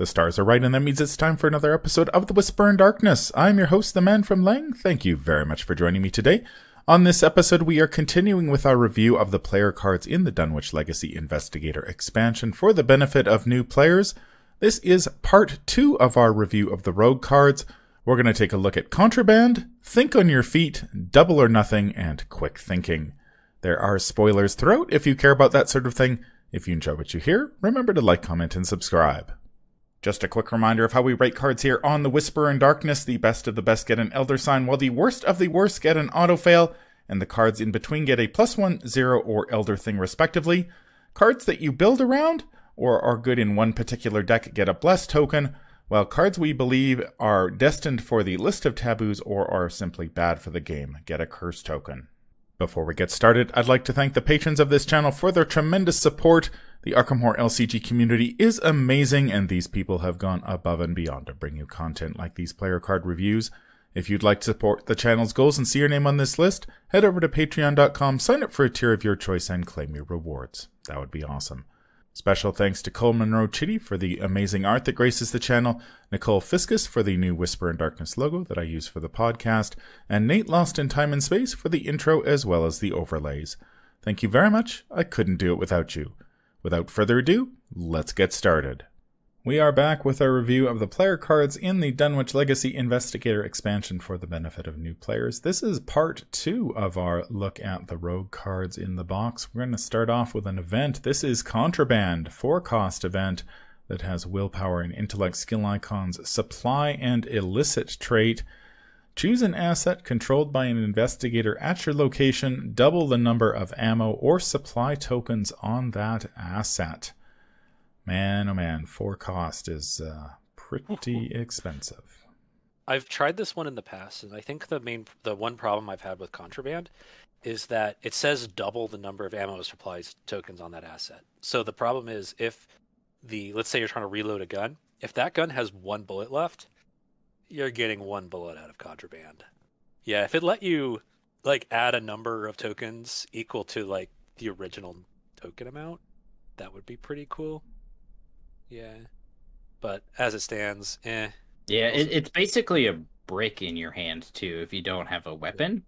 The stars are right, and that means it's time for another episode of The Whisper in Darkness. I'm your host, the man from Leng. Thank you very much for joining me today. On this episode, we are continuing with our review of the player cards in the Dunwich Legacy Investigator expansion for the benefit of new players. This is part two of our review of the Rogue cards. We're going to take a look at Contraband, Think on Your Feet, Double or Nothing, and Quick Thinking. There are spoilers throughout if you care about that sort of thing. If you enjoy what you hear, remember to like, comment, and subscribe. Just a quick reminder of how we rate cards here on The Whisper in Darkness. The best of the best get an Elder Sign, while the worst of the worst get an Auto Fail, and the cards in between get a plus one, zero, or Elder Thing respectively. Cards that you build around or are good in one particular deck get a Bless token, while cards we believe are destined for the list of taboos or are simply bad for the game get a Curse token. Before we get started, I'd like to thank the patrons of this channel for their tremendous support. The Arkham Horror LCG community is amazing, and these people have gone above and beyond to bring you content like these player card reviews. If you'd like to support the channel's goals and see your name on this list, head over to patreon.com, sign up for a tier of your choice, and claim your rewards. That would be awesome. Special thanks to Cole Monroe Chitty for the amazing art that graces the channel, Nicole Fiscus for the new Whisper in Darkness logo that I use for the podcast, and Nate Lost in Time and Space for the intro as well as the overlays. Thank you very much. I couldn't do it without you. Without further ado, let's get started. We are back with our review of the player cards in the Dunwich Legacy Investigator expansion for the benefit of new players. This is part two of our look at the rogue cards in the box. We're going to start off with an event. This is Contraband, four cost event that has willpower and intellect skill icons, supply and illicit trait. Choose an asset controlled by an investigator at your location, double the number of ammo or supply tokens on that asset. Man, oh man, four cost is uh, pretty expensive. I've tried this one in the past, and I think the main, the one problem I've had with Contraband is that it says double the number of ammo supplies tokens on that asset. So the problem is if the, let's say you're trying to reload a gun, if that gun has one bullet left, you're getting one bullet out of Contraband. Yeah, if it let you like add a number of tokens equal to like the original token amount, that would be pretty cool. Yeah. But as it stands, eh. Yeah, it, it's basically a brick in your hand too if you don't have a weapon.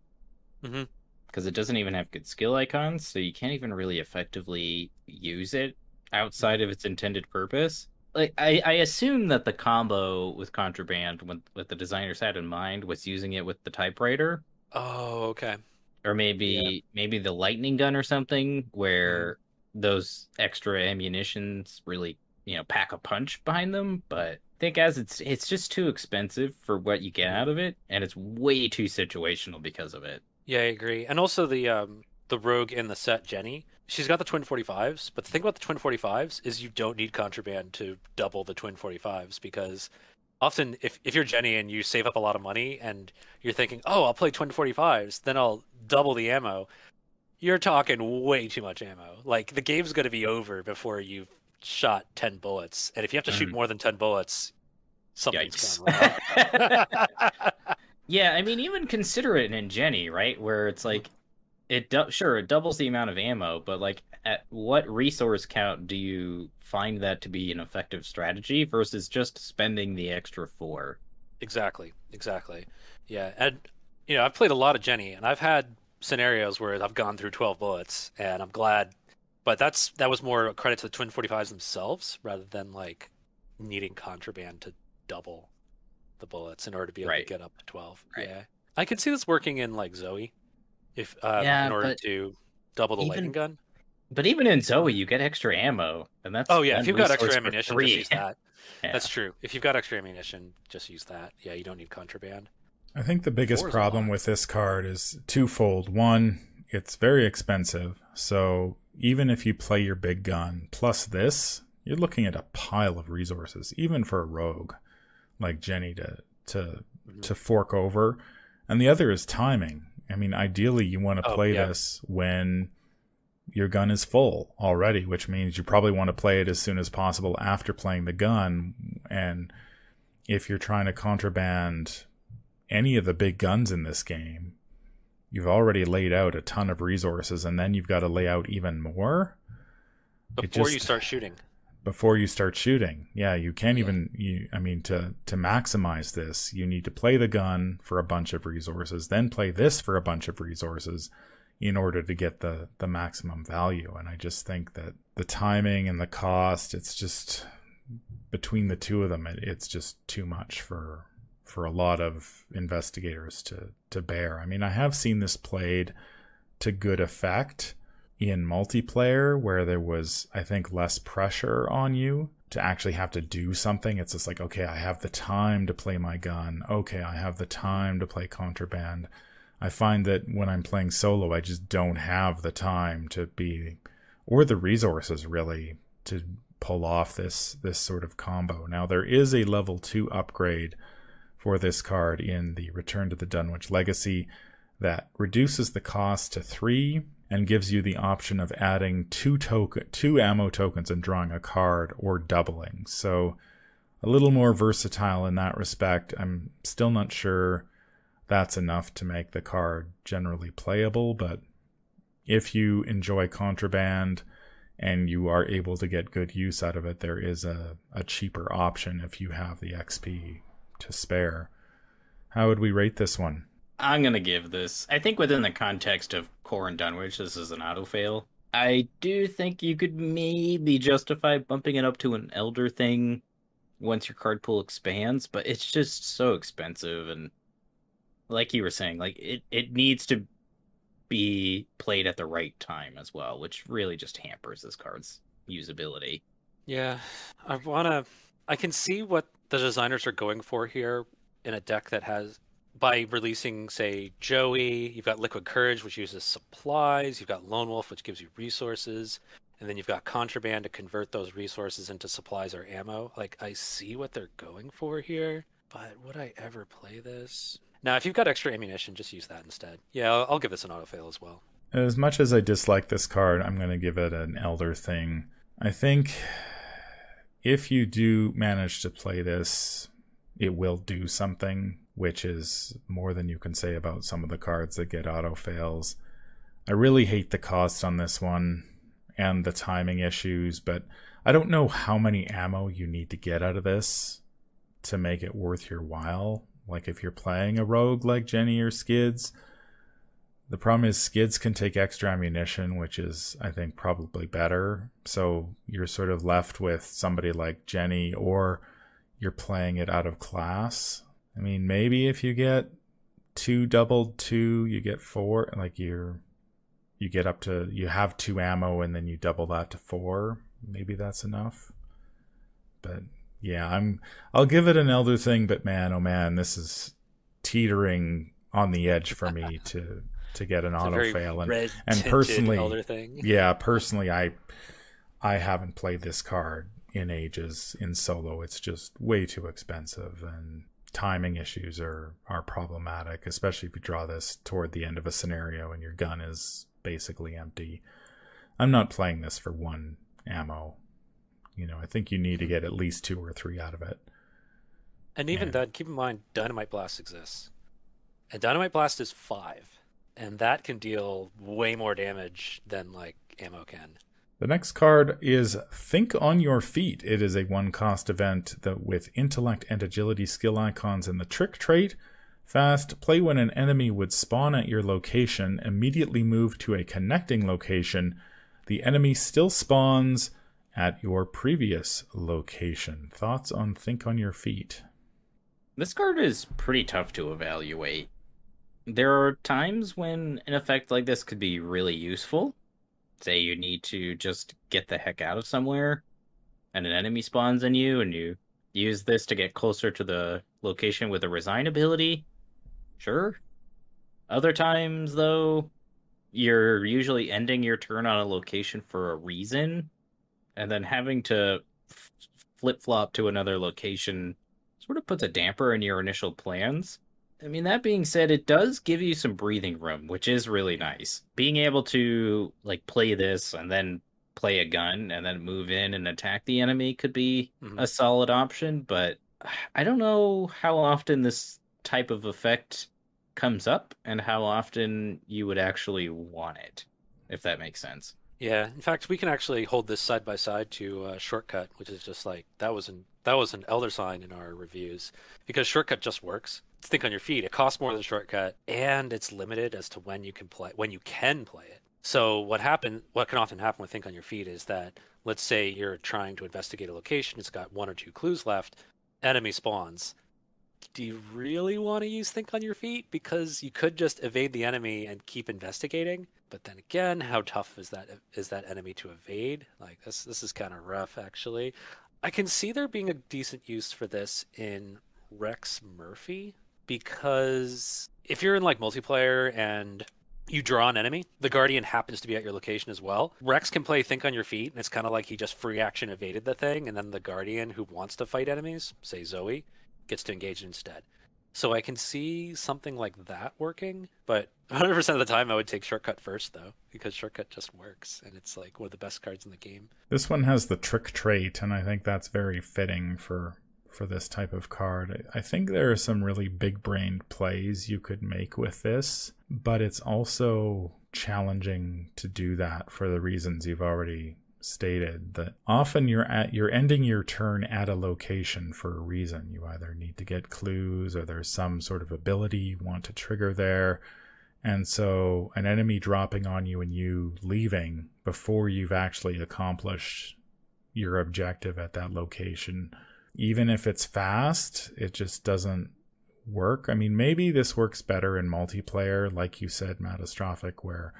Mhm. Because it doesn't even have good skill icons, so you can't even really effectively use it outside of its intended purpose. Like I, I assume that the combo with contraband, what, what the designers had in mind, was using it with the typewriter, Oh, okay. or maybe maybe the lightning gun or something, where those extra ammunitions really you know pack a punch behind them. But I think as it's it's just too expensive for what you get out of it, and it's way too situational because of it. Yeah, I agree. And also the um the rogue in the set, Jenny, she's got the twin 45s, but the thing about the twin 45s is you don't need contraband to double the twin 45s because often if, if you're Jenny and you save up a lot of money and you're thinking, "Oh, I'll play twin 45s, then I'll double the ammo." You're talking way too much ammo. Like the game's going to be over before you've shot 10 bullets. And if you have to shoot Mm. more than 10 bullets, something's Yikes. gone wrong. Yeah, I mean, even consider it in Jenny, right? Where it's like, it do- sure it doubles the amount of ammo, but like, at what resource count do you find that to be an effective strategy versus just spending the extra four? Exactly, exactly. Yeah, and you know, I've played a lot of Jenny, and I've had scenarios where I've gone through twelve bullets, and I'm glad. But that's that was more a credit to the twin forty fives themselves rather than like needing contraband to double the bullets in order to be able Right. to get up to twelve. Right. Yeah, I could see this working in like Zoey, if uh, Yeah, in order to double the even- lightning gun. But even in Zoey, you get extra ammo, and that's Oh yeah, if you've got extra ammunition, three. just use that. Yeah. That's true. If you've got extra ammunition, just use that. Yeah, you don't need contraband. I think the biggest Four is a problem with this card is twofold. One, it's very expensive. So even if you play your big gun plus this, you're looking at a pile of resources, even for a rogue like Jenny to to Mhm. to fork over. And the other is timing. I mean, ideally you want to Oh, play yeah. this when your gun is full already, which means you probably want to play it as soon as possible after playing the gun. And if you're trying to contraband any of the big guns in this game, you've already laid out a ton of resources and then you've got to lay out even more. Before you start shooting. Before you start shooting. Yeah, you can't yeah. even you I mean to to maximize this, you need to play the gun for a bunch of resources, then play this for a bunch of resources in order to get the the maximum value. And I just think that the timing and the cost, it's just between the two of them, it, it's just too much for for a lot of investigators to to bear. I mean, I have seen this played to good effect in multiplayer where there was, I think, less pressure on you to actually have to do something. It's just like, okay, I have the time to play my gun. Okay, I have the time to play contraband. I find that when I'm playing solo, I just don't have the time to be, or the resources really, to pull off this this sort of combo. Now there is a level two upgrade for this card in the Return to the Dunwich Legacy that reduces the cost to three and gives you the option of adding two token two ammo tokens and drawing a card or doubling. So a little more versatile in that respect. I'm still not sure that's enough to make the card generally playable, but if you enjoy contraband and you are able to get good use out of it, there is a, a cheaper option if you have the XP to spare. How would we rate this one? I'm gonna give this. I think within the context of Core and Dunwich, this is an auto fail. I do think you could maybe justify bumping it up to an Elder thing once your card pool expands, but it's just so expensive and like you were saying, like it, it needs to be played at the right time as well, which really just hampers this card's usability. Yeah. I wanna I can see what the designers are going for here in a deck that has by releasing, say, Joey, you've got Liquid Courage, which uses supplies. You've got Lone Wolf, which gives you resources. And then you've got Contraband to convert those resources into supplies or ammo. Like, I see what they're going for here, but would I ever play this? Now, if you've got extra ammunition, just use that instead. Yeah, I'll, I'll give this an auto fail as well. As much as I dislike this card, I'm going to give it an Elder thing. I think if you do manage to play this, it will do something which is more than you can say about some of the cards that get auto fails. I really hate the cost on this one and the timing issues, but I don't know how many ammo you need to get out of this to make it worth your while. Like if you're playing a rogue like Jenny or Skids, the problem is Skids can take extra ammunition, which is, I think, probably better. So you're sort of left with somebody like Jenny, or you're playing it out of class. I mean, maybe if you get two doubled two, you get four. Like you're, you get up to you have two ammo, and then you double that to four. Maybe that's enough. But yeah, I'm. I'll give it an elder thing, but man, oh man, this is teetering on the edge for me to to get an it's auto fail. And and personally, yeah, personally, I I haven't played this card in ages in solo. It's just way too expensive and timing issues are are problematic, especially if you draw this toward the end of a scenario and your gun is basically empty. I'm not playing this for one ammo. You know, I think you need to get at least two or three out of it. And even and, then, keep in mind, Dynamite Blast exists. And Dynamite Blast is five. And that can deal way more damage than like ammo can. The next card is Think on Your Feet. It is a one cost event that with intellect and agility skill icons and the trick trait. Fast, play when an enemy would spawn at your location, immediately move to a connecting location. The enemy still spawns at your previous location. Thoughts on Think on Your Feet? This card is pretty tough to evaluate. There are times when an effect like this could be really useful, say you need to just get the heck out of somewhere and an enemy spawns in you and you use this to get closer to the location with a resign ability, sure. Other times, though, you're usually ending your turn on a location for a reason and then having to f- flip flop to another location sort of puts a damper in your initial plans. I mean, that being said, it does give you some breathing room, which is really nice. Being able to like play this and then play a gun and then move in and attack the enemy could be mm-hmm. a solid option, but I don't know how often this type of effect comes up and how often you would actually want it, if that makes sense. Yeah, in fact, we can actually hold this side by side to uh, shortcut, which is just like that was an that was an elder sign in our reviews because shortcut just works. Think on your feet. It costs more than shortcut, and it's limited as to when you can play when you can play it. So what happen what can often happen with think on your feet is that let's say you're trying to investigate a location, it's got one or two clues left, enemy spawns. Do you really want to use think on your feet because you could just evade the enemy and keep investigating? But then again, how tough is that is that enemy to evade? Like this this is kind of rough actually. I can see there being a decent use for this in Rex Murphy because if you're in like multiplayer and you draw an enemy, the Guardian happens to be at your location as well. Rex can play Think on Your Feet, and it's kind of like he just free action evaded the thing, and then the Guardian who wants to fight enemies, say Zoey, gets to engage instead. So I can see something like that working, but 100% of the time I would take Shortcut first, though, because Shortcut just works, and it's like one of the best cards in the game. This one has the trick trait, and I think that's very fitting for for this type of card. I think there are some really big brained plays you could make with this, but it's also challenging to do that for the reasons you've already stated that often you're at you're ending your turn at a location for a reason you either need to get clues or there's some sort of ability you want to trigger there and so an enemy dropping on you and you leaving before you've actually accomplished your objective at that location even if it's fast, it just doesn't work. I mean, maybe this works better in multiplayer, like you said, Mattastrophic, where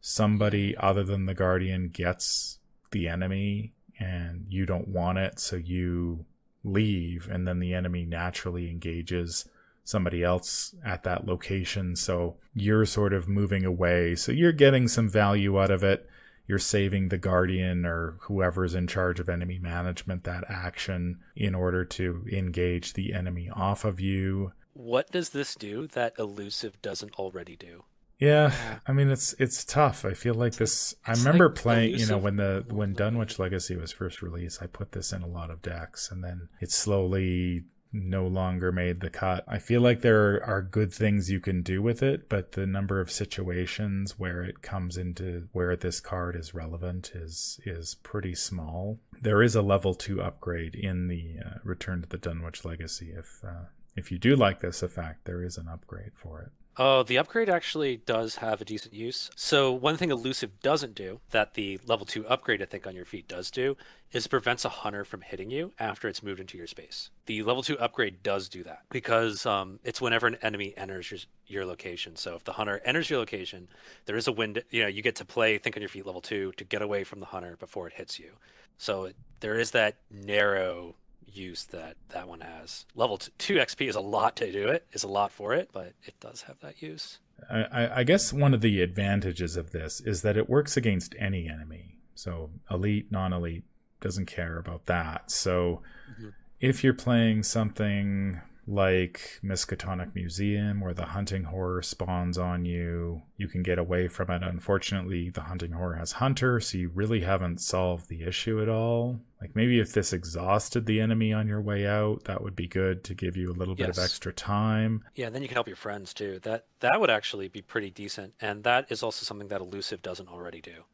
somebody other than the Guardian gets the enemy and you don't want it, so you leave, and then the enemy naturally engages somebody else at that location. So you're sort of moving away. So you're getting some value out of it you're saving the guardian or whoever's in charge of enemy management that action in order to engage the enemy off of you. What does this do that elusive doesn't already do? Yeah, I mean it's it's tough. I feel like this. I remember like playing, elusive. you know, when the when Dunwich Legacy was first released, I put this in a lot of decks, and then it slowly no longer made the cut. I feel like there are good things you can do with it, but the number of situations where it comes into where this card is relevant is is pretty small. There is a level 2 upgrade in the uh, Return to the Dunwich Legacy if uh, if you do like this effect, there is an upgrade for it. Oh, the upgrade actually does have a decent use. So one thing elusive doesn't do that the level two upgrade I think on your feet does do is prevents a hunter from hitting you after it's moved into your space. The level two upgrade does do that because um, it's whenever an enemy enters your your location. So if the hunter enters your location, there is a window. You know, you get to play think on your feet level two to get away from the hunter before it hits you. So it, there is that narrow use that that one has. Level two XP is a lot to do it, is a lot for it, but it does have that use. I, I guess one of the advantages of this is that it works against any enemy. So elite, non-elite doesn't care about that. So mm-hmm. if you're playing something like Miskatonic Museum, where the hunting horror spawns on you. You can get away from it. Unfortunately, the hunting horror has hunter, so you really haven't solved the issue at all. Like maybe if this exhausted the enemy on your way out, that would be good to give you a little bit of extra time. Yeah, and then you can help your friends too. That that would actually be pretty decent, and that is also something that elusive doesn't already do.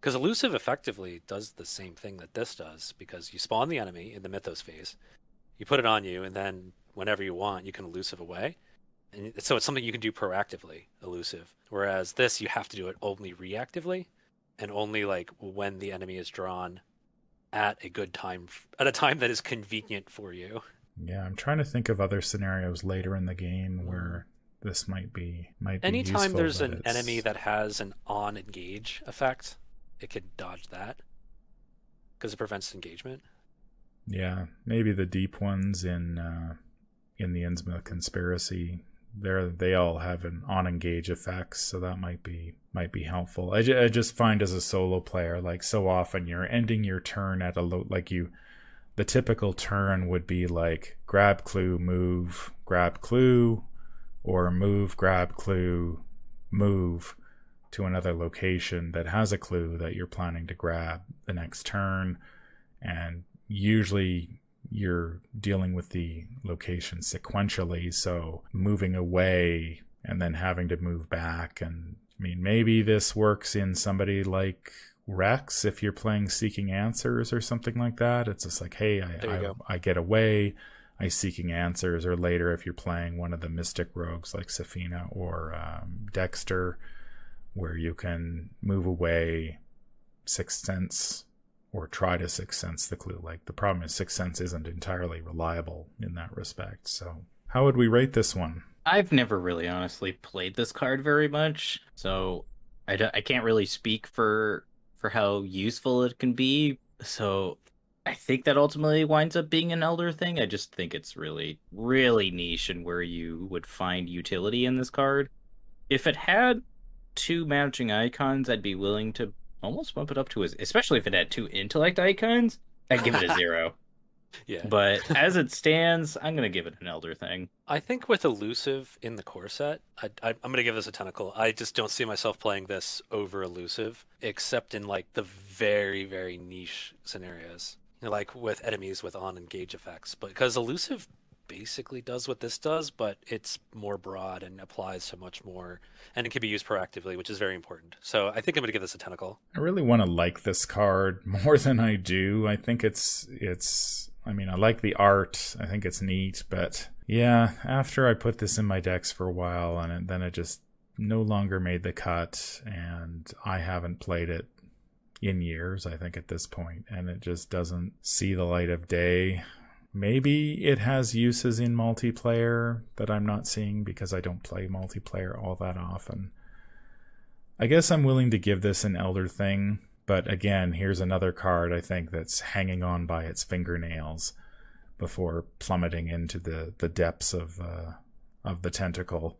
Because elusive effectively does the same thing that this does, because you spawn the enemy in the mythos phase, you put it on you, and then whenever you want, you can elusive away. And so it's something you can do proactively, elusive. Whereas this, you have to do it only reactively, and only like when the enemy is drawn at a good time, at a time that is convenient for you. Yeah, I'm trying to think of other scenarios later in the game where this might be might be anytime useful, there's an it's... enemy that has an on engage effect, it could dodge that because it prevents engagement. Yeah, maybe the deep ones in uh, in the Innsmouth conspiracy. There, they all have an on engage effects, so that might be might be helpful. I, I just find as a solo player, like so often you're ending your turn at a low, like you, the typical turn would be like grab clue, move, grab clue, or move, grab clue, move to another location that has a clue that you're planning to grab the next turn, and usually you're dealing with the location sequentially. So moving away and then having to move back. And I mean, maybe this works in somebody like Rex if you're playing Seeking Answers or something like that. It's just like, hey, I, I, I, get away, I Seeking Answers, or later if you're playing one of the Mystic Rogues like Sefina or um, Dexter, where you can move away, Sixth Sense, or try to Sixth Sense the clue. Like the problem is Sixth Sense isn't entirely reliable in that respect. So how would we rate this one? I've never really honestly played this card very much, so I, I can't really speak for for how useful it can be. So I think that ultimately winds up being an elder thing. I just think it's really, really niche and where you would find utility in this card. If it had two matching icons, I'd be willing to almost bump it up to a, especially if it had two intellect icons. I'd give it a zero. yeah. But as it stands, I'm gonna give it an elder thing. I think with elusive in the core set, I, am gonna give this a tentacle. I just don't see myself playing this over elusive, except in like the very very niche scenarios, you know, like with enemies with on engage effects. But because elusive basically does what this does, but it's more broad and applies to much more, and it can be used proactively, which is very important. So I think I'm going to give this a tentacle. I really want to like this card more than I do. I think it's it's I mean, I like the art. I think it's neat, but yeah, after I put this in my decks for a while and then it just no longer made the cut and I haven't played it in years, I think at this point, and it just doesn't see the light of day. Maybe it has uses in multiplayer that I'm not seeing because I don't play multiplayer all that often. I guess I'm willing to give this an elder thing but again, here's another card I think that's hanging on by its fingernails before plummeting into the, the depths of uh, of the tentacle.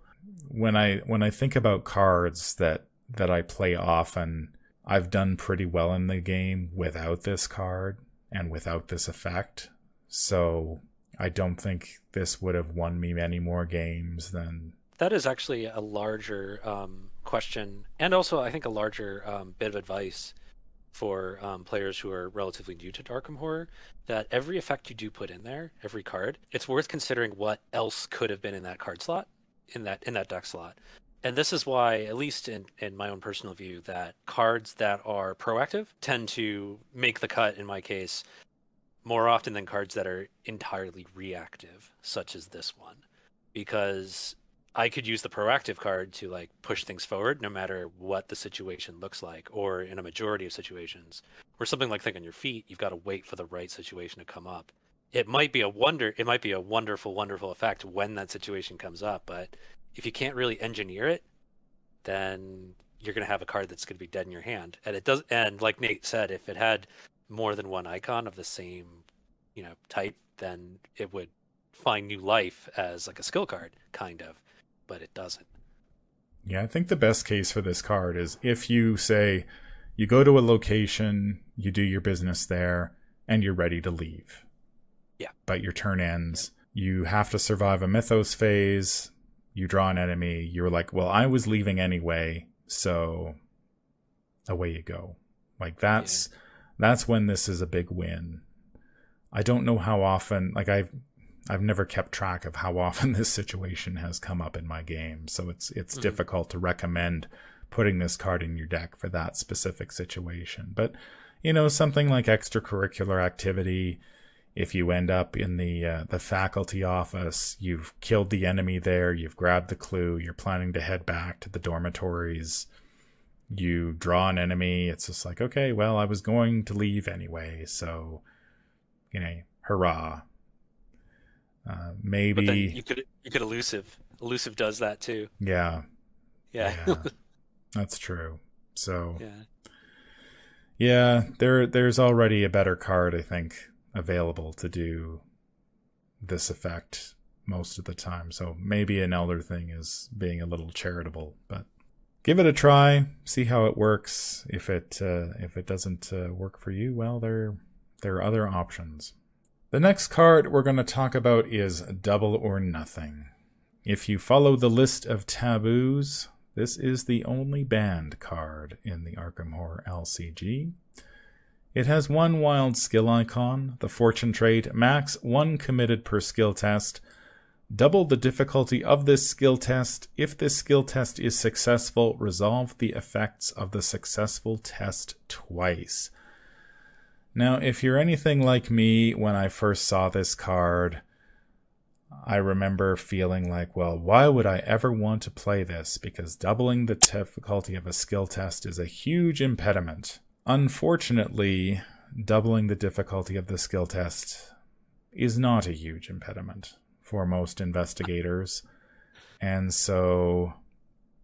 When I when I think about cards that that I play often, I've done pretty well in the game without this card and without this effect. So I don't think this would have won me many more games than. That is actually a larger um, question, and also I think a larger um, bit of advice for um, players who are relatively new to Arkham Horror that every effect you do put in there, every card, it's worth considering what else could have been in that card slot, in that in that deck slot. And this is why, at least in, in my own personal view, that cards that are proactive tend to make the cut in my case more often than cards that are entirely reactive, such as this one. Because I could use the proactive card to like push things forward no matter what the situation looks like, or in a majority of situations, or something like think on your feet, you've got to wait for the right situation to come up. It might be a wonder it might be a wonderful, wonderful effect when that situation comes up, but if you can't really engineer it, then you're gonna have a card that's gonna be dead in your hand. And it does and like Nate said, if it had more than one icon of the same, you know, type, then it would find new life as like a skill card, kind of but it doesn't. Yeah, I think the best case for this card is if you say you go to a location, you do your business there, and you're ready to leave. Yeah. But your turn ends. You have to survive a mythos phase. You draw an enemy. You're like, well, I was leaving anyway, so away you go. Like that's yeah. That's when this is a big win. I don't know how often like I've I've never kept track of how often this situation has come up in my game, so it's it's mm-hmm. difficult to recommend putting this card in your deck for that specific situation. But you know, something like extracurricular activity, if you end up in the uh, the faculty office, you've killed the enemy there, you've grabbed the clue, you're planning to head back to the dormitories. You draw an enemy. It's just like, okay, well, I was going to leave anyway, so you know, hurrah! Uh, maybe you could you could elusive. Elusive does that too. Yeah. Yeah. yeah. That's true. So Yeah. Yeah, there there's already a better card I think available to do this effect most of the time. So maybe an elder thing is being a little charitable, but give it a try, see how it works. If it uh, if it doesn't uh, work for you, well there there are other options. The next card we're going to talk about is Double or Nothing. If you follow the list of taboos, this is the only banned card in the Arkham Horror LCG. It has one wild skill icon, the fortune trait, max one committed per skill test, Double the difficulty of this skill test. If this skill test is successful, resolve the effects of the successful test twice. Now, if you're anything like me, when I first saw this card, I remember feeling like, well, why would I ever want to play this? Because doubling the difficulty of a skill test is a huge impediment. Unfortunately, doubling the difficulty of the skill test is not a huge impediment for most investigators. And so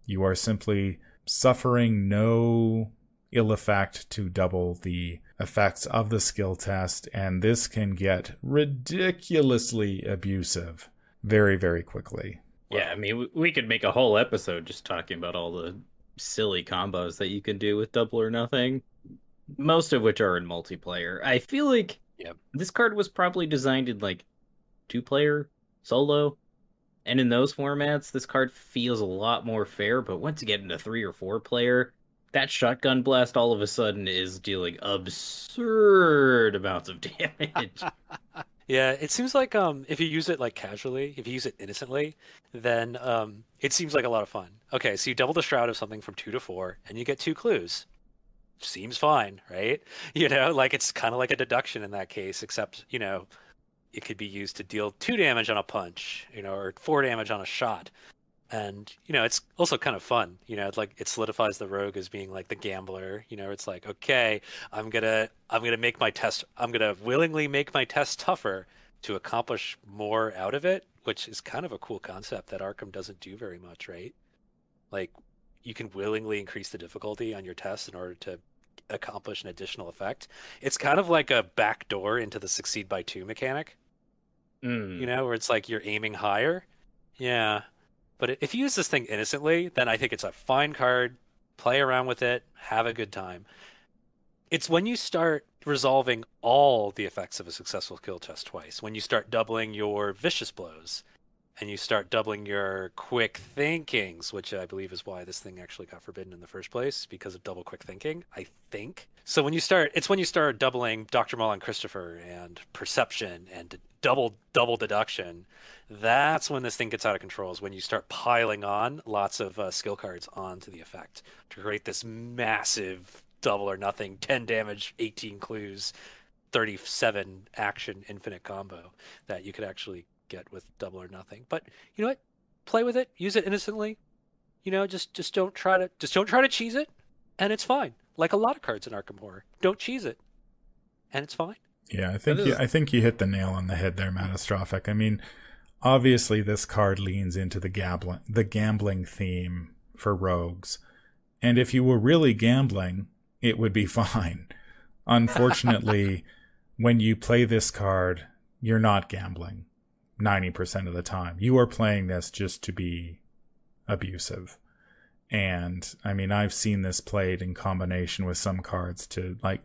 you are simply suffering no ill effect to double the effects of the skill test, and this can get ridiculously abusive very, very quickly. Yeah, I mean, we could make a whole episode just talking about all the silly combos that you can do with double or nothing, most of which are in multiplayer. I feel like yeah. this card was probably designed in like two player, solo, and in those formats, this card feels a lot more fair. But once you get into three or four player, that shotgun blast all of a sudden is dealing absurd amounts of damage. yeah, it seems like um, if you use it like casually, if you use it innocently, then um, it seems like a lot of fun. Okay, so you double the shroud of something from two to four, and you get two clues. Seems fine, right? You know, like it's kind of like a deduction in that case, except you know, it could be used to deal two damage on a punch, you know, or four damage on a shot. And you know it's also kind of fun you know it's like it solidifies the rogue as being like the gambler you know it's like okay i'm gonna i'm gonna make my test i'm gonna willingly make my test tougher to accomplish more out of it which is kind of a cool concept that arkham doesn't do very much right? Like you can willingly increase the difficulty on your test in order to accomplish an additional effect. It's kind of like a back door into the succeed by two mechanic mm. you know where it's like you're aiming higher yeah but if you use this thing innocently, then I think it's a fine card. Play around with it, have a good time. It's when you start resolving all the effects of a successful skill test twice, when you start doubling your vicious blows, and you start doubling your quick thinkings, which I believe is why this thing actually got forbidden in the first place because of double quick thinking, I think. So when you start, it's when you start doubling Dr. Milan Christopher and perception and double double deduction. That's when this thing gets out of control. Is when you start piling on lots of uh, skill cards onto the effect to create this massive double or nothing, ten damage, eighteen clues, 37 action infinite combo that you could actually get with double or nothing. But you know what? Play with it, use it innocently. You know, just just don't try to just don't try to cheese it, and it's fine. Like a lot of cards in Arkham Horror, don't cheese it, and it's fine. Yeah, I think is... you, I think you hit the nail on the head there, Mattastrophic. I mean, obviously this card leans into the gambling the gambling theme for rogues, and if you were really gambling, it would be fine. Unfortunately, when you play this card, you're not gambling 90% of the time. You are playing this just to be abusive. And I mean, I've seen this played in combination with some cards to like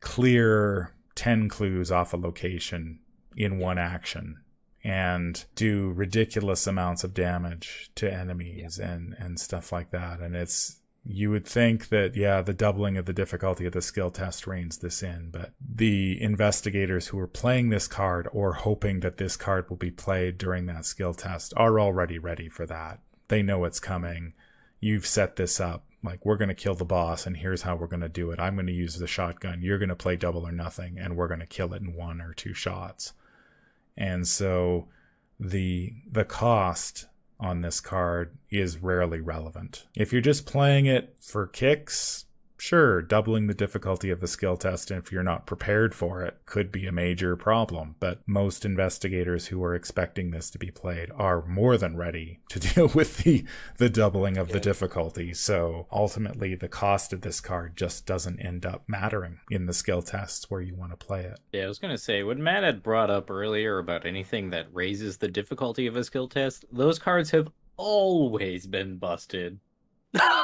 clear 10 clues off a location in one action and do ridiculous amounts of damage to enemies yeah. and, and stuff like that. And it's, you would think that yeah the doubling of the difficulty of the skill test reins this in but the investigators who are playing this card or hoping that this card will be played during that skill test are already ready for that they know it's coming you've set this up like we're going to kill the boss and here's how we're going to do it. I'm going to use the shotgun. You're going to play double or nothing and we're going to kill it in one or two shots. And so the the cost on this card is rarely relevant. If you're just playing it for kicks, sure, doubling the difficulty of the skill test if you're not prepared for it could be a major problem. But most investigators who are expecting this to be played are more than ready to deal with the, the doubling of yeah. the difficulty. So ultimately, the cost of this card just doesn't end up mattering in the skill tests where you want to play it. Yeah, I was going to say, what Matt had brought up earlier about anything that raises the difficulty of a skill test, those cards have always been busted.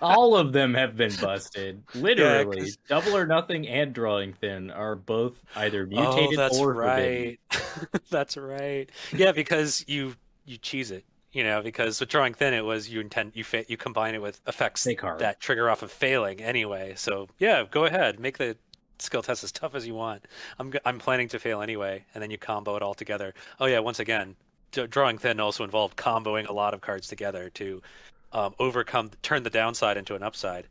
All of them have been busted. Literally, yeah, double or nothing and drawing thin are both either oh, mutated oh, that's or right. that's right. Yeah, because you you cheese it. You know, because with drawing thin, it was you intend you fa- you combine it with effects that trigger off of failing anyway. So yeah, go ahead, make the skill test as tough as you want. I'm I'm planning to fail anyway, and then you combo it all together. Oh yeah, once again, d- drawing thin also involved comboing a lot of cards together to um, overcome turn the downside into an upside,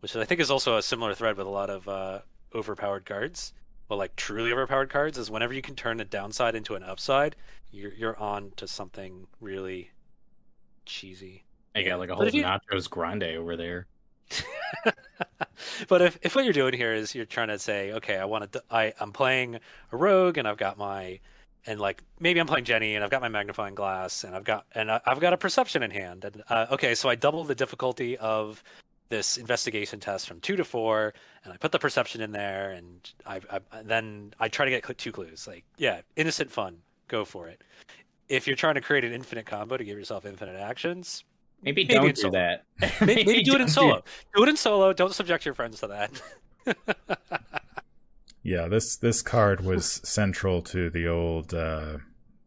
which I think is also a similar thread with a lot of uh, overpowered cards. Well, like truly overpowered cards is whenever you can turn a downside into an upside, you're you're on to something really cheesy. I got like a whole you- nachos grande over there. but if, if what you're doing here is you're trying to say, okay, I want to, I I'm playing a rogue and I've got my, and like maybe I'm playing Jenny and I've got my magnifying glass and I've got and I- I've got a perception in hand and uh, okay, so I double the difficulty of this investigation test from two to four and I put the perception in there and I, I then I try to get two clues. Like yeah, innocent fun, go for it. If you're trying to create an infinite combo to give yourself infinite actions, Maybe, Maybe don't do solo. that. maybe, maybe do it in solo. Do it in solo. Don't subject your friends to that. Yeah, this this card was central to the old uh,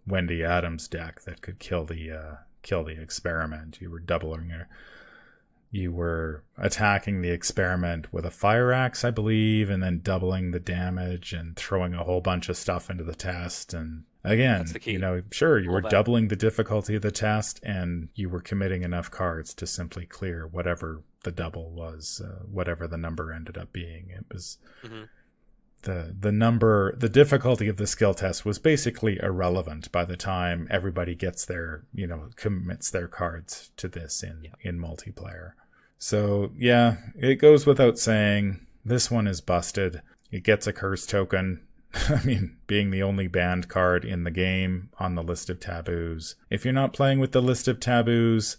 Wendy Adams deck that could kill the uh, kill the experiment. You were doubling her. You were attacking the experiment with a fire axe, I believe, and then doubling the damage and throwing a whole bunch of stuff into the test. And again, That's the key. you know, sure, you All were that. doubling the difficulty of the test, and you were committing enough cards to simply clear whatever the double was, uh, whatever the number ended up being. It was Mhm. The the number the difficulty of the skill test was basically irrelevant by the time everybody gets their you know commits their cards to this in Yeah. in multiplayer so yeah it goes without saying this one is busted it gets a curse token I mean, being the only banned card in the game on the list of taboos. If you're not playing with the list of taboos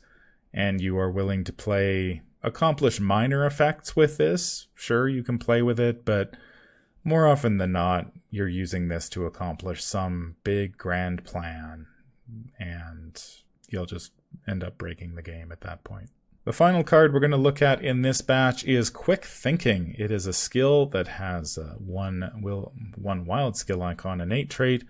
and you are willing to play accomplish minor effects with this, sure you can play with it, but more often than not, you're using this to accomplish some big grand plan, and you'll just end up breaking the game at that point. The final card we're going to look at in this batch is Quick Thinking. It is a skill that has uh, one will one wild skill icon innate trait.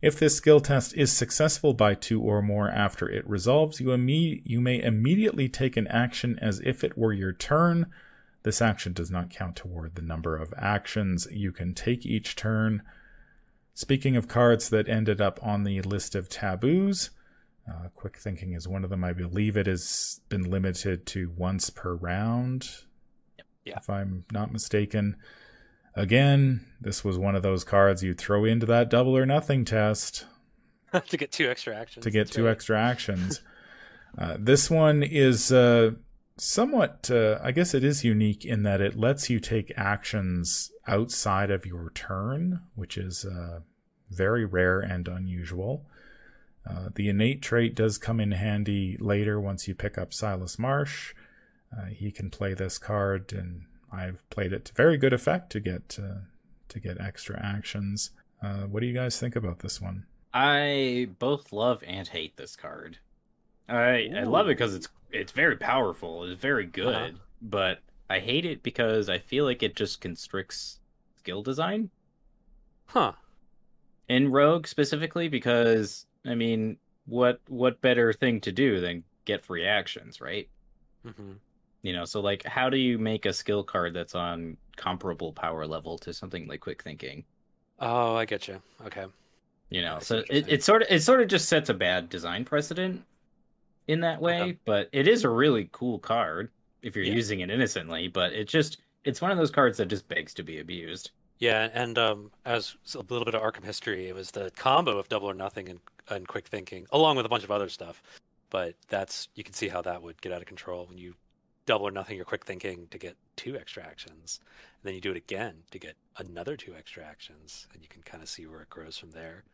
If this skill test is successful by two or more after it resolves, you, imme- you may immediately take an action as if it were your turn. This action does not count toward the number of actions you can take each turn. Speaking of cards that ended up on the list of taboos, uh, quick thinking is one of them. I believe it has been limited to once per round, Yeah. if I'm not mistaken. Again, this was one of those cards you throw into that double or nothing test to get two extra actions. to get That's two right. extra actions. uh, this one is uh, somewhat, uh, I guess it is unique in that it lets you take actions outside of your turn, which is uh, very rare and unusual. Uh, the innate trait does come in handy later once you pick up Silas Marsh. Uh, he can play this card, and I've played it to very good effect to get uh, to get extra actions. Uh, what do you guys think about this one? I both love and hate this card. I I love it because it's it's very powerful. It's very good, Uh-huh. but I hate it because I feel like it just constricts skill design Huh. in Rogue specifically. Because I mean, what what better thing to do than get free actions, right? hmm You know, so like, how do you make a skill card that's on comparable power level to something like Quick Thinking? Oh, I get you. Okay. You know, so it, it sort of it sort of just sets a bad design precedent in that way. Okay. But it is a really cool card if you're Yeah. using it innocently. But it just it's one of those cards that just begs to be abused. Yeah, and um, as a little bit of Arkham history, it was the combo of Double or Nothing and, and Quick Thinking, along with a bunch of other stuff. But that's you can see how that would get out of control when you Double or Nothing your Quick Thinking to get two extra actions, and then you do it again to get another two extra actions, and you can kind of see where it grows from there.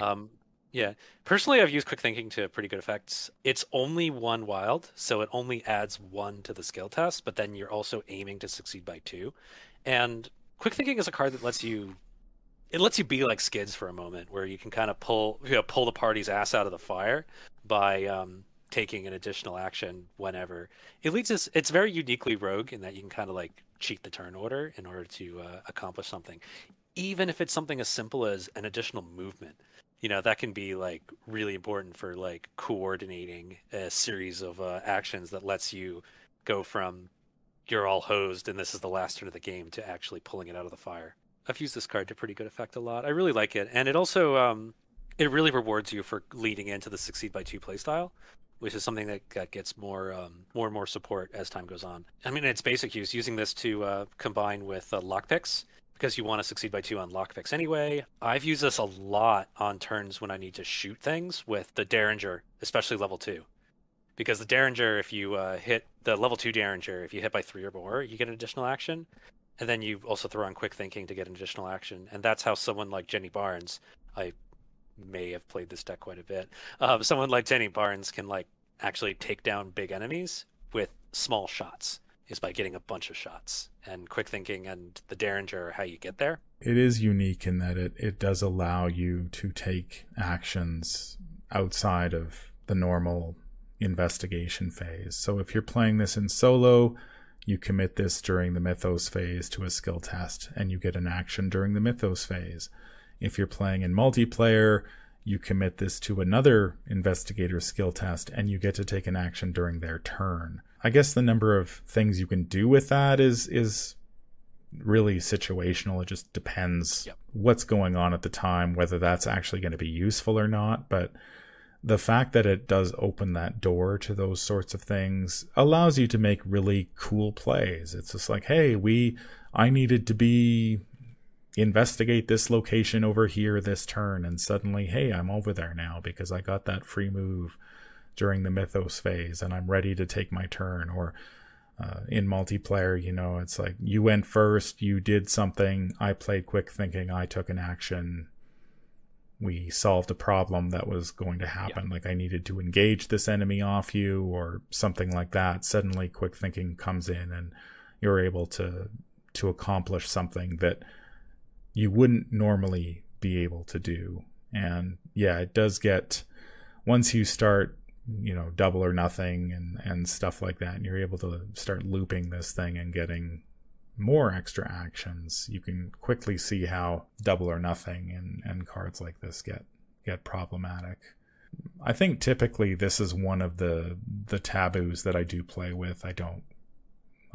Um, yeah, personally, I've used quick thinking to pretty good effects. It's only one wild, so it only adds one to the skill test, but then you're also aiming to succeed by two. And quick thinking is a card that lets you, it lets you be like skids for a moment, where you can kind of pull, you know, pull the party's ass out of the fire by um, taking an additional action whenever. It leads us. It's very uniquely rogue in that you can kind of like cheat the turn order in order to uh, accomplish something even if it's something as simple as an additional movement you know that can be like really important for like coordinating a series of uh, actions that lets you go from you're all hosed and this is the last turn of the game to actually pulling it out of the fire. I've used this card to pretty good effect a lot. I really like it. And it also um it really rewards you for leading into the succeed by two playstyle, which is something that, that gets more um, more and more support as time goes on. I mean, its basic use, using this to uh, combine with uh, lockpicks because you want to succeed by two on lockpicks anyway. I've used this a lot on turns when I need to shoot things with the Derringer, especially level two. Because the Derringer, if you uh, hit the level two Derringer, if you hit by three or more, you get an additional action. And then you also throw on quick thinking to get an additional action. And that's how someone like Jenny Barnes, I may have played this deck quite a bit. Um, someone like Jenny Barnes can like actually take down big enemies with small shots is by getting a bunch of shots and quick thinking and the derringer how you get there. It is unique in that it, it does allow you to take actions outside of the normal investigation phase. So if you're playing this in solo you commit this during the mythos phase to a skill test and you get an action during the mythos phase. If you're playing in multiplayer you commit this to another investigator skill test and you get to take an action during their turn I guess the number of things you can do with that is is really situational. It just depends yep. what's going on at the time, whether that's actually going to be useful or not. But the fact that it does open that door to those sorts of things allows you to make really cool plays. It's just like, hey, we I needed to be investigate this location over here this turn and suddenly, hey, I'm over there now because I got that free move during the mythos phase and I'm ready to take my turn or uh, in multiplayer, you know, it's like you went first, you did something, I played quick thinking, I took an action, we solved a problem that was going to happen. Yeah. Like I needed to engage this enemy off you or something like that. Suddenly, quick thinking comes in, and you're able to to accomplish something that you wouldn't normally be able to do. And yeah, it does get once you start you know double or nothing and and stuff like that and you're able to start looping this thing and getting more extra actions you can quickly see how double or nothing and and cards like this get get problematic i think typically this is one of the the taboos that i do play with i don't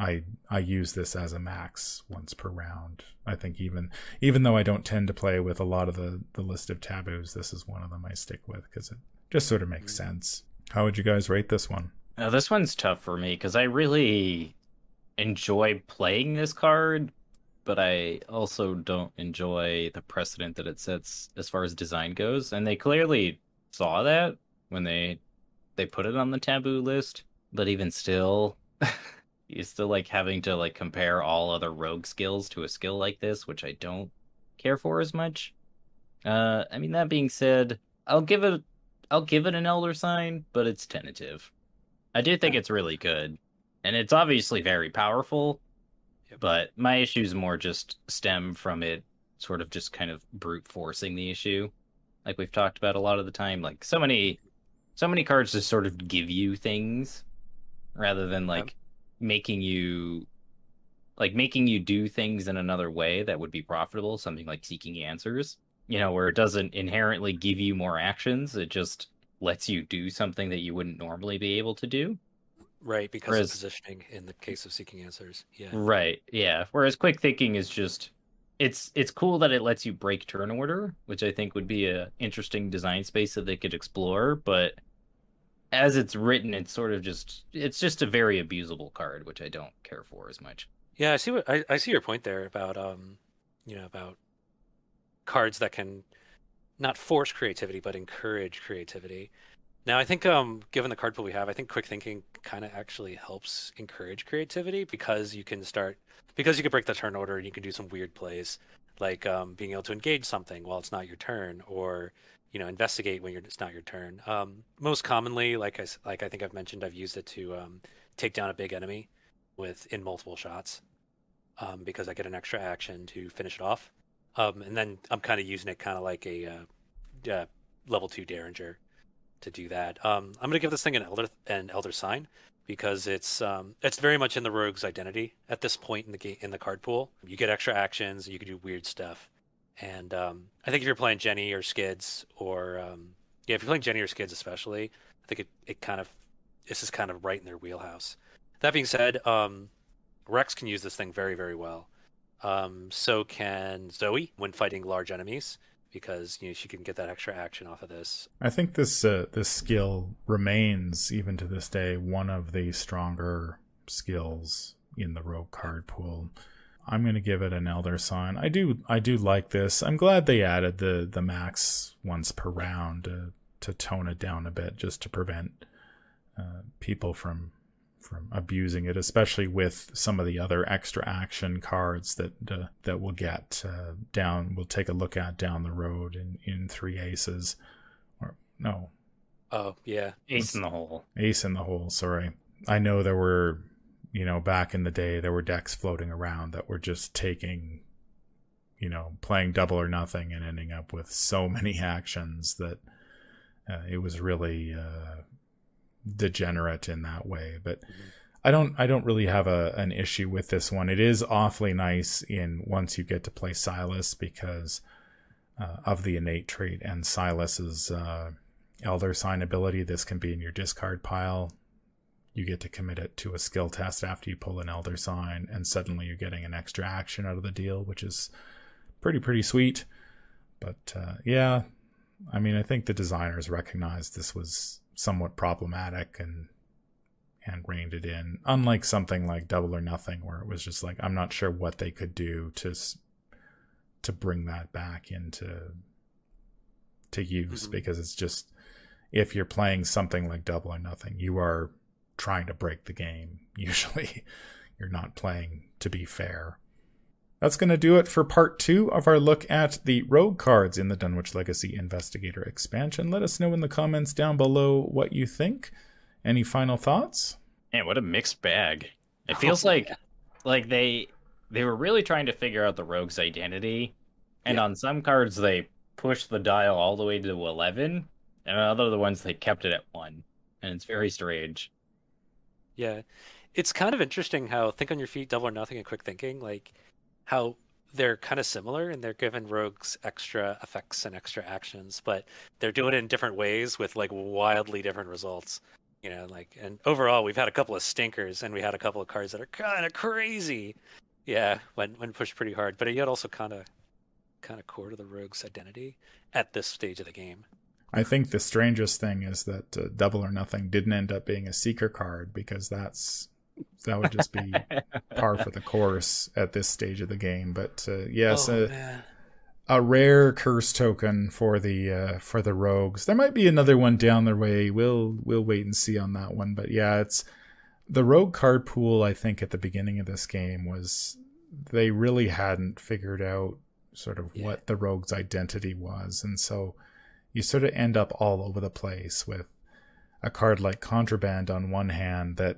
I I use this as a max once per round. I think even even though I don't tend to play with a lot of the the list of taboos, this is one of them I stick with because it just sort of makes mm-hmm. sense. How would you guys rate this one? Uh, this one's tough for me because I really enjoy playing this card, but I also don't enjoy the precedent that it sets as far as design goes. And they clearly saw that when they they put it on the taboo list. But even still, you're still like having to like compare all other rogue skills to a skill like this, which I don't care for as much. Uh, I mean that being said, I'll give it I'll give it an elder sign, but it's tentative. I do think it's really good, and it's obviously very powerful. But my issues more just stem from it sort of just kind of brute forcing the issue, like we've talked about a lot of the time. Like so many, so many cards just sort of give you things rather than like yep. making you like making you do things in another way that would be profitable something like seeking answers you know, where it doesn't inherently give you more actions. It just lets you do something that you wouldn't normally be able to do. Right, because Whereas, of positioning in the case of seeking answers. Yeah. Right. Yeah. Whereas quick thinking is just it's it's cool that it lets you break turn order, which I think would be a interesting design space that they could explore, but as it's written, it's sort of just it's just a very abusable card, which I don't care for as much. Yeah, I see what I, I see your point there about um you know about cards that can not force creativity but encourage creativity. Now, I think, um, given the card pool we have, I think quick thinking kind of actually helps encourage creativity because you can start because you can break the turn order and you can do some weird plays like um, being able to engage something while it's not your turn or you know investigate when it's not your turn. Um, most commonly, like I like I think I've mentioned, I've used it to um, take down a big enemy with in multiple shots um, because I get an extra action to finish it off. Um, and then I'm kind of using it kind of like a uh, uh, level two Derringer to do that. Um, I'm going to give this thing an elder an elder sign because it's um, it's very much in the rogue's identity at this point in the game in the card pool. You get extra actions, you can do weird stuff, and um, I think if you're playing Jenny or Skids or um, yeah, if you're playing Jenny or Skids especially, I think it, it kind of this is kind of right in their wheelhouse. That being said, um, Rex can use this thing very very well. Um, so can Zoey when fighting large enemies because you know she can get that extra action off of this. I think this uh, this skill remains even to this day one of the stronger skills in the rogue card pool. I'm going to give it an elder sign. I do I do like this. I'm glad they added the the max once per round to, to tone it down a bit just to prevent uh, people from from abusing it, especially with some of the other extra action cards that uh, that we'll get uh, down. We'll take a look at down the road in in three aces, or no, Oh yeah, Ace in the hole. ace in the hole. Sorry, I know there were, you know, back in the day there were decks floating around that were just taking, you know, playing double or nothing and ending up with so many actions that uh, it was really. Uh, degenerate in that way but i don't i don't really have a an issue with this one. It is awfully nice in once you get to play silas because uh, of the innate trait and silas's uh, elder sign ability this can be in your discard pile. You get to commit it to a skill test after you pull an elder sign and suddenly you're getting an extra action out of the deal which is pretty pretty sweet. But uh, yeah i mean i think the designers recognized this was somewhat problematic and and reined it in. Unlike something like double or nothing where it was just like i'm not sure what they could do to to bring that back into to use Mhm. because it's just if you're playing something like double or nothing you are trying to break the game usually. You're not playing to be fair that's going to do it for part two of our look at the rogue cards in the Dunwich Legacy Investigator expansion. Let us know in the comments down below what you think. Any final thoughts? Man, what a mixed bag. It Oh, feels like yeah. like they they were really trying to figure out the rogue's identity. And Yeah. on some cards they pushed the dial all the way to eleven, and on other the ones they kept it at one. And it's very strange. Yeah, it's kind of interesting how think on your feet, double or nothing, and quick thinking, like how they're kind of similar and they're giving rogues extra effects and extra actions, but they're doing it in different ways with like wildly different results. You know, like and overall, we've had a couple of stinkers and we had a couple of cards that are kind of crazy. Yeah, when when pushed pretty hard, but yet also kind of kind of core to the rogue's identity at this stage of the game. I think the strangest thing is that uh, Double or Nothing didn't end up being a seeker card because that's that would just be par for the course at this stage of the game. But uh, yes, oh, uh, man. a rare curse token for the uh, for the rogues. There might be another one down the way. We'll we'll wait and see on that one. But yeah, it's the rogue card pool. I think at the beginning of this game was they really hadn't figured out sort of Yeah. what the rogue's identity was, and so you sort of end up all over the place with a card like contraband on one hand that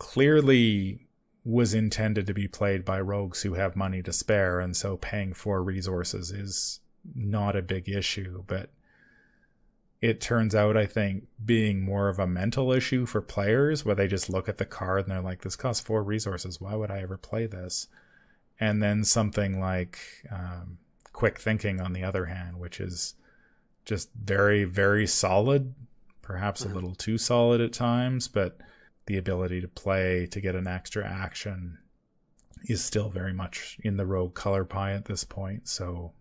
clearly was intended to be played by rogues who have money to spare, and so paying for resources is not a big issue. But it turns out, I think, being more of a mental issue for players where they just look at the card and they're like, this costs four resources. Why would I ever play this? And then something like um, quick thinking, on the other hand, which is just very, very solid, perhaps a little too solid at times, but the ability to play to get an extra action is still very much in the rogue color pie at this point. So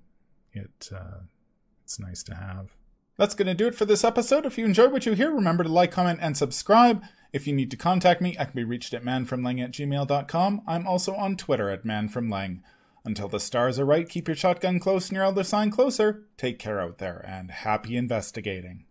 it uh, it's nice to have. That's going to do it for this episode. If you enjoyed what you hear, remember to like, comment, and subscribe. If you need to contact me, I can be reached at manfromleng at gmail.com. I'm also on Twitter at manfromleng. Until the stars are right, keep your shotgun close and your elder sign closer. Take care out there, and happy investigating.